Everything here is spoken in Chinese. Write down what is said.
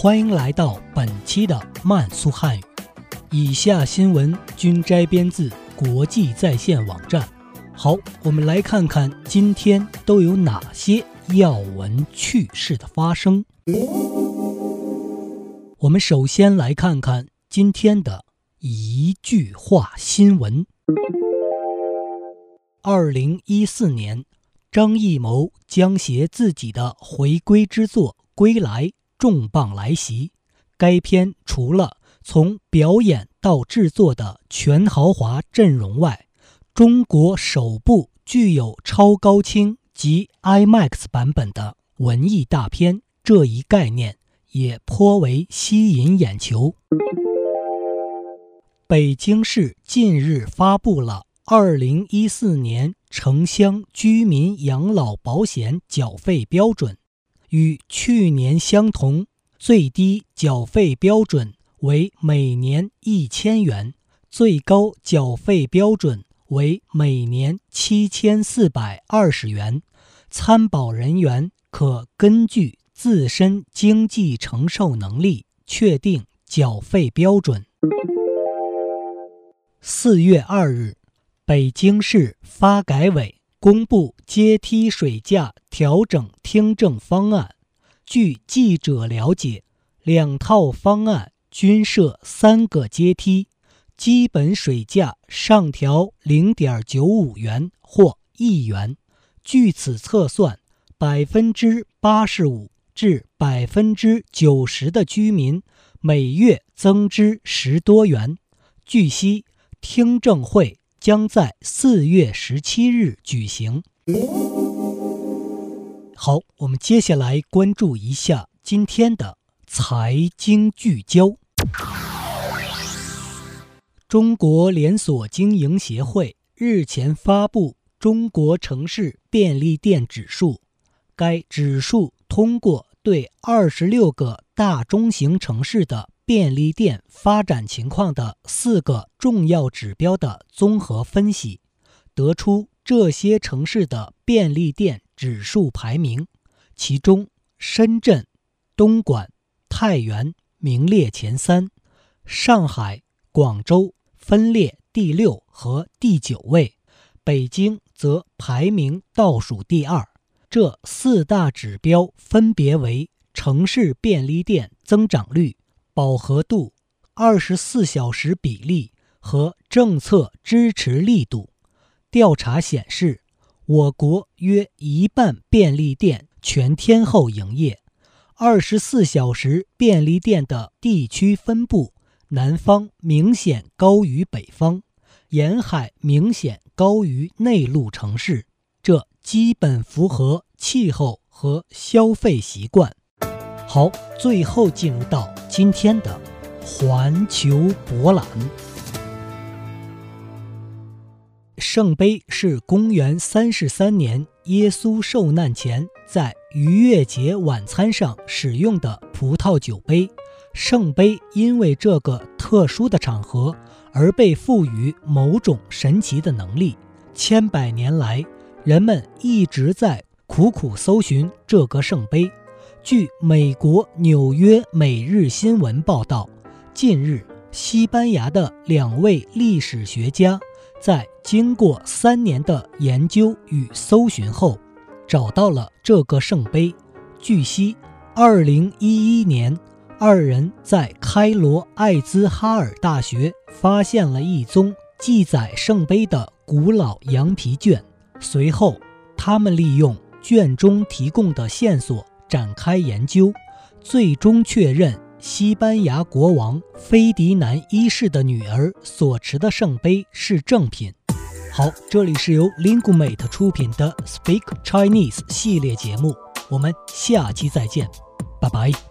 欢迎来到本期的慢速汉语。以下新闻均摘编自国际在线网站。好，我们来看看今天都有哪些要闻趣事的发生。我们首先来看看今天的一句话新闻。二零一四年。张艺谋将携自己的回归之作《归来》重磅来袭。该片除了从表演到制作的全豪华阵容外，中国首部具有超高清及 IMAX 版本的文艺大片这一概念也颇为吸引眼球。北京市近日发布了二零一四年。城乡居民养老保险缴费标准与去年相同，最低缴费标准为每年一千元，最高缴费标准为每年七千四百二十元。参保人员可根据自身经济承受能力确定缴费标准。四月二日。北京市发改委公布阶梯水价调整听证方案。据记者了解，两套方案均设三个阶梯，基本水价上调零点九五元或一元。据此测算，百分之八十五至百分之九十的居民每月增支十多元。据悉，听证会。将在四月十七日举行。好，我们接下来关注一下今天的财经聚焦。中国连锁经营协会日前发布中国城市便利店指数，该指数通过对二十六个大中型城市的。便利店发展情况的四个重要指标的综合分析，得出这些城市的便利店指数排名，其中深圳、东莞、太原名列前三，上海、广州分列第六和第九位，北京则排名倒数第二。这四大指标分别为城市便利店增长率。饱和度、二十四小时比例和政策支持力度。调查显示，我国约一半便利店全天候营业。二十四小时便利店的地区分布，南方明显高于北方，沿海明显高于内陆城市，这基本符合气候和消费习惯。好，最后进入到今天的环球博览。圣杯是公元三十三年耶稣受难前在逾越节晚餐上使用的葡萄酒杯。圣杯因为这个特殊的场合而被赋予某种神奇的能力。千百年来，人们一直在苦苦搜寻这个圣杯。据美国纽约每日新闻报道，近日，西班牙的两位历史学家在经过三年的研究与搜寻后，找到了这个圣杯。据悉，2011年，二人在开罗艾兹哈尔大学发现了一宗记载圣杯的古老羊皮卷。随后，他们利用卷中提供的线索。展开研究，最终确认西班牙国王菲迪南一世的女儿所持的圣杯是正品。好，这里是由 Linguemate 出品的 Speak Chinese 系列节目，我们下期再见，拜拜。